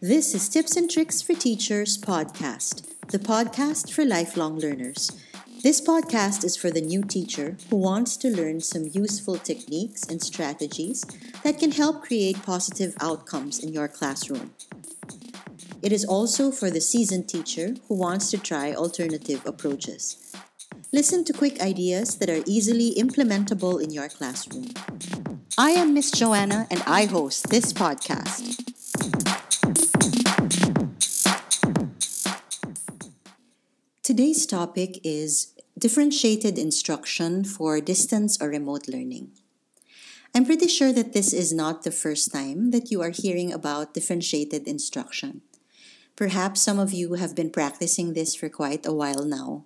This is Tips and Tricks for Teachers podcast, the podcast for lifelong learners. This podcast is for the new teacher who wants to learn some useful techniques and strategies that can help create positive outcomes in your classroom. It is also for the seasoned teacher who wants to try alternative approaches. Listen to quick ideas that are easily implementable in your classroom. I am Miss Joanna and I host this podcast. Today's topic is differentiated instruction for distance or remote learning. I'm pretty sure that this is not the first time that you are hearing about differentiated instruction. Perhaps some of you have been practicing this for quite a while now.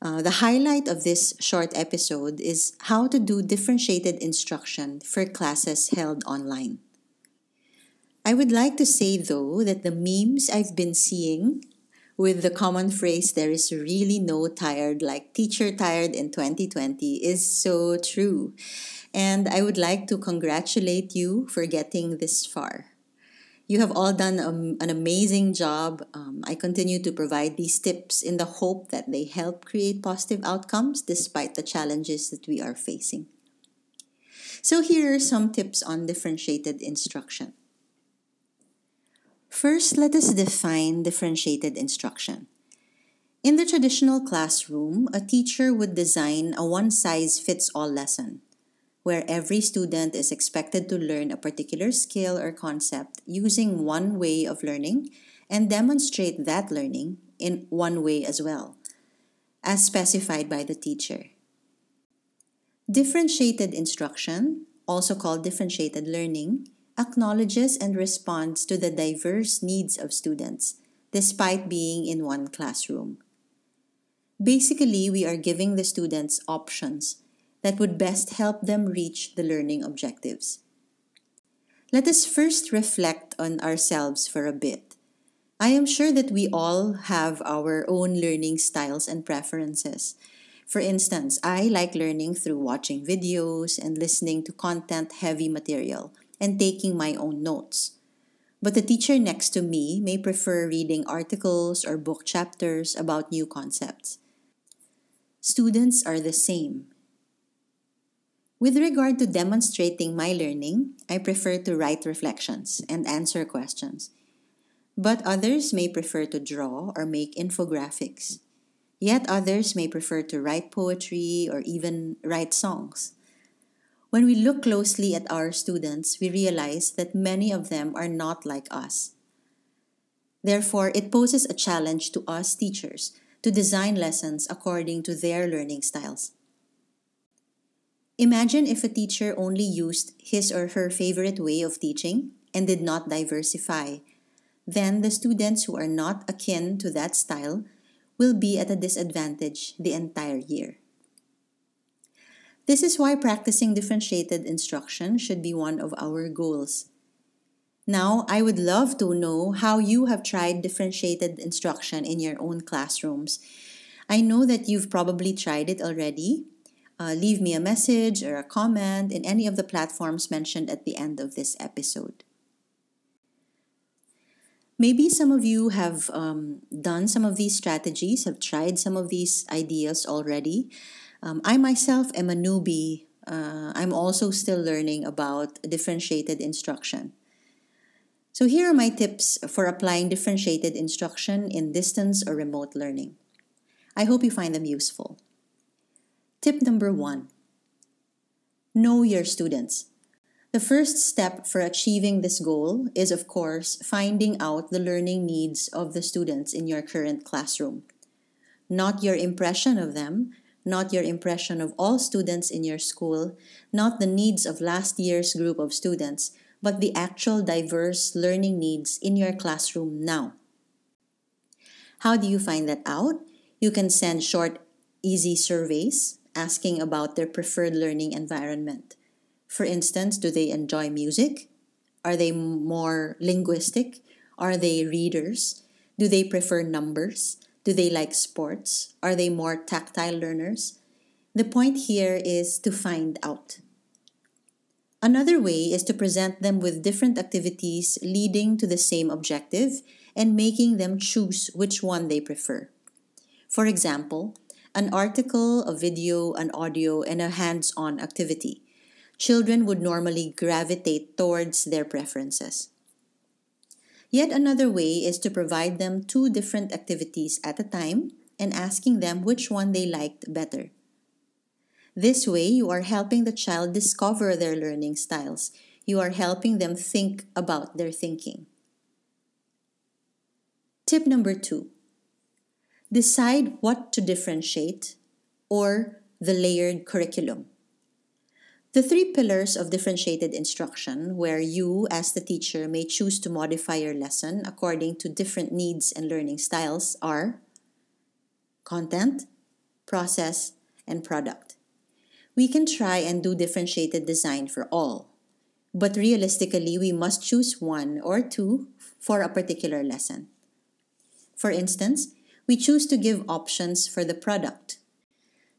Uh, the highlight of this short episode is how to do differentiated instruction for classes held online. I would like to say though that the memes I've been seeing with the common phrase, there is really no tired like teacher tired in 2020 is so true. And I would like to congratulate you for getting this far. You have all done um, an amazing job. Um, I continue to provide these tips in the hope that they help create positive outcomes despite the challenges that we are facing. So, here are some tips on differentiated instruction. First, let us define differentiated instruction. In the traditional classroom, a teacher would design a one size fits all lesson where every student is expected to learn a particular skill or concept using one way of learning and demonstrate that learning in one way as well, as specified by the teacher. Differentiated instruction, also called differentiated learning, acknowledges and responds to the diverse needs of students despite being in one classroom. Basically, we are giving the students options that would best help them reach the learning objectives. Let us first reflect on ourselves for a bit. I am sure that we all have our own learning styles and preferences. For instance, I like learning through watching videos and listening to content heavy material and taking my own notes. But the teacher next to me may prefer reading articles or book chapters about new concepts. Students are the same. With regard to demonstrating my learning, I prefer to write reflections and answer questions. But others may prefer to draw or make infographics. Yet others may prefer to write poetry or even write songs. When we look closely at our students, we realize that many of them are not like us. Therefore, it poses a challenge to us teachers to design lessons according to their learning styles. Imagine if a teacher only used his or her favorite way of teaching and did not diversify. Then the students who are not akin to that style will be at a disadvantage the entire year. This is why practicing differentiated instruction should be one of our goals. Now, I would love to know how you have tried differentiated instruction in your own classrooms. I know that you've probably tried it already, uh, leave me a message or a comment in any of the platforms mentioned at the end of this episode. Maybe some of you have um, done some of these strategies, have tried some of these ideas already. Um, I myself am a newbie. Uh, I'm also still learning about differentiated instruction. So, here are my tips for applying differentiated instruction in distance or remote learning. I hope you find them useful. Tip number one Know your students. The first step for achieving this goal is, of course, finding out the learning needs of the students in your current classroom. Not your impression of them, not your impression of all students in your school, not the needs of last year's group of students, but the actual diverse learning needs in your classroom now. How do you find that out? You can send short, easy surveys asking about their preferred learning environment. For instance, do they enjoy music? Are they more linguistic? Are they readers? Do they prefer numbers? Do they like sports? Are they more tactile learners? The point here is to find out. Another way is to present them with different activities leading to the same objective and making them choose which one they prefer. For example, an article, a video, an audio, and a hands on activity. Children would normally gravitate towards their preferences. Yet another way is to provide them two different activities at a time and asking them which one they liked better. This way, you are helping the child discover their learning styles. You are helping them think about their thinking. Tip number two decide what to differentiate or the layered curriculum. The three pillars of differentiated instruction, where you, as the teacher, may choose to modify your lesson according to different needs and learning styles, are content, process, and product. We can try and do differentiated design for all, but realistically, we must choose one or two for a particular lesson. For instance, we choose to give options for the product.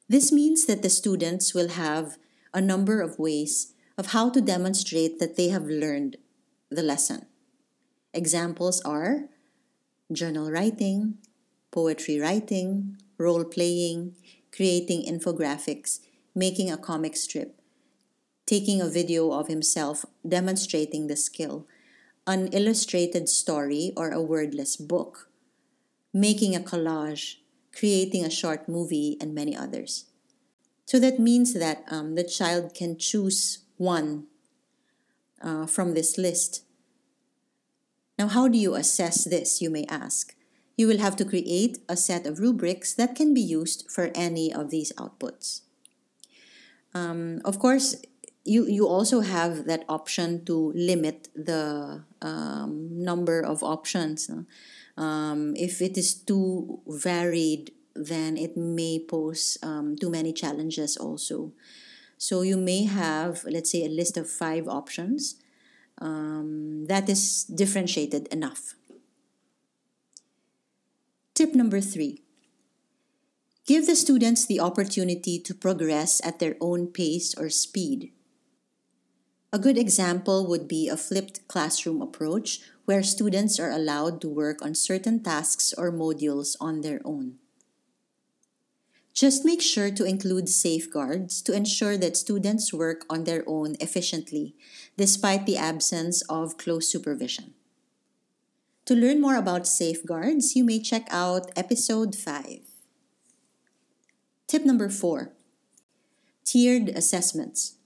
This means that the students will have a number of ways of how to demonstrate that they have learned the lesson. Examples are journal writing, poetry writing, role playing, creating infographics, making a comic strip, taking a video of himself demonstrating the skill, an illustrated story or a wordless book, making a collage, creating a short movie, and many others. So that means that um, the child can choose one uh, from this list. Now, how do you assess this, you may ask? You will have to create a set of rubrics that can be used for any of these outputs. Um, of course, you, you also have that option to limit the um, number of options. Um, if it is too varied, then it may pose um, too many challenges also. So you may have, let's say, a list of five options um, that is differentiated enough. Tip number three Give the students the opportunity to progress at their own pace or speed. A good example would be a flipped classroom approach where students are allowed to work on certain tasks or modules on their own. Just make sure to include safeguards to ensure that students work on their own efficiently despite the absence of close supervision. To learn more about safeguards, you may check out episode 5. Tip number four tiered assessments.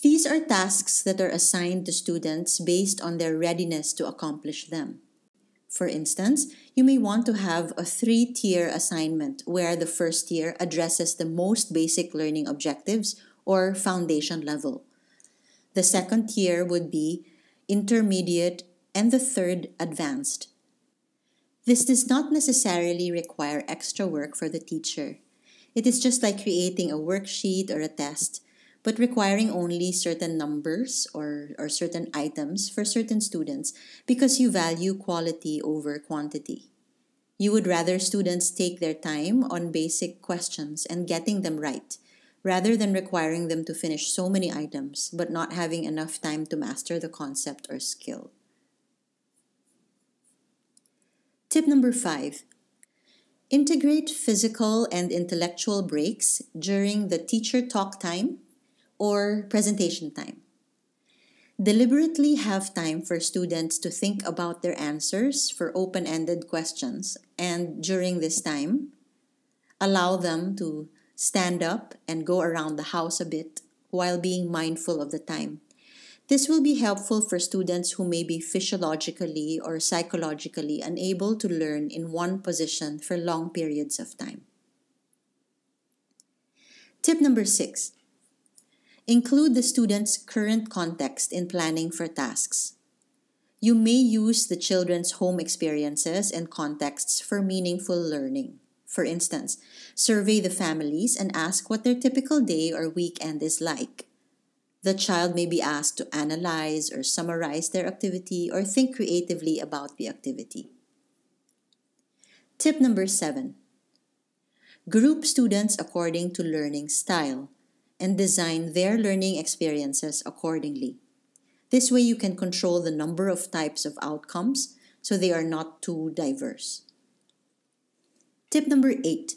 These are tasks that are assigned to students based on their readiness to accomplish them. For instance, you may want to have a three tier assignment where the first tier addresses the most basic learning objectives or foundation level. The second tier would be intermediate, and the third, advanced. This does not necessarily require extra work for the teacher. It is just like creating a worksheet or a test, but requiring only certain numbers or, or certain items for certain students because you value quality over quantity. You would rather students take their time on basic questions and getting them right, rather than requiring them to finish so many items but not having enough time to master the concept or skill. Tip number five Integrate physical and intellectual breaks during the teacher talk time or presentation time. Deliberately have time for students to think about their answers for open ended questions, and during this time, allow them to stand up and go around the house a bit while being mindful of the time this will be helpful for students who may be physiologically or psychologically unable to learn in one position for long periods of time. Tip number six include the student's current context in planning for tasks. You may use the children's home experiences and contexts for meaningful learning. For instance, survey the families and ask what their typical day or weekend is like. The child may be asked to analyze or summarize their activity or think creatively about the activity. Tip number seven Group students according to learning style. And design their learning experiences accordingly. This way, you can control the number of types of outcomes so they are not too diverse. Tip number eight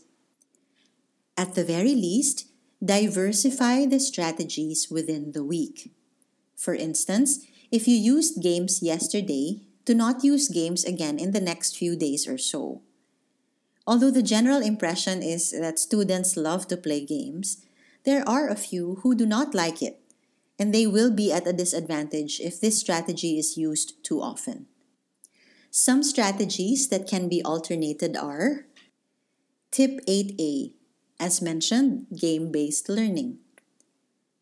at the very least, diversify the strategies within the week. For instance, if you used games yesterday, do not use games again in the next few days or so. Although the general impression is that students love to play games, there are a few who do not like it, and they will be at a disadvantage if this strategy is used too often. Some strategies that can be alternated are Tip 8A, as mentioned, game based learning.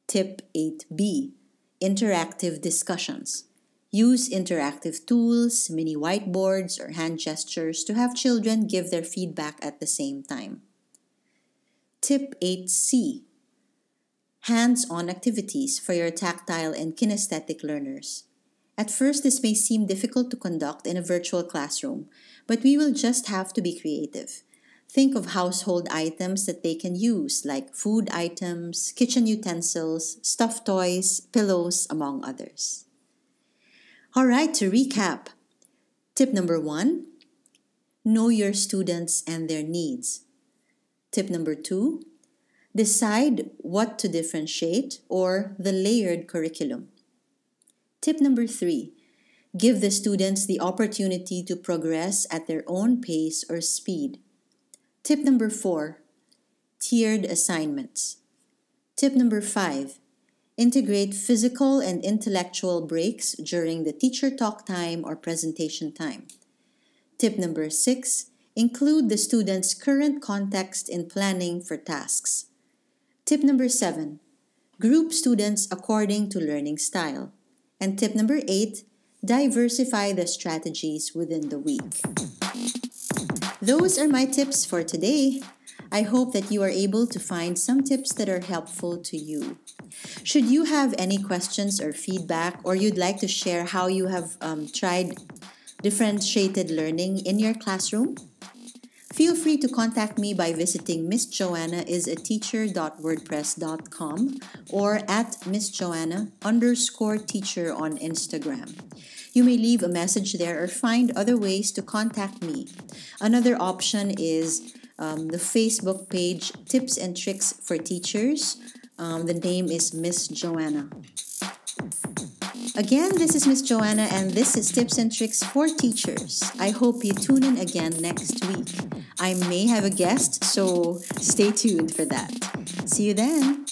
Tip 8B, interactive discussions. Use interactive tools, mini whiteboards, or hand gestures to have children give their feedback at the same time. Tip 8C Hands on activities for your tactile and kinesthetic learners. At first, this may seem difficult to conduct in a virtual classroom, but we will just have to be creative. Think of household items that they can use, like food items, kitchen utensils, stuffed toys, pillows, among others. All right, to recap tip number one know your students and their needs. Tip number two decide what to differentiate or the layered curriculum. Tip number three give the students the opportunity to progress at their own pace or speed. Tip number four tiered assignments. Tip number five Integrate physical and intellectual breaks during the teacher talk time or presentation time. Tip number six include the student's current context in planning for tasks. Tip number seven group students according to learning style. And tip number eight diversify the strategies within the week. Those are my tips for today. I hope that you are able to find some tips that are helpful to you. Should you have any questions or feedback, or you'd like to share how you have um, tried differentiated learning in your classroom, feel free to contact me by visiting Miss Joanna is a teacher.wordpress.com or at Miss Joanna underscore teacher on Instagram. You may leave a message there or find other ways to contact me. Another option is um, the Facebook page Tips and Tricks for Teachers. Um, the name is Miss Joanna. Again, this is Miss Joanna, and this is Tips and Tricks for Teachers. I hope you tune in again next week. I may have a guest, so stay tuned for that. See you then.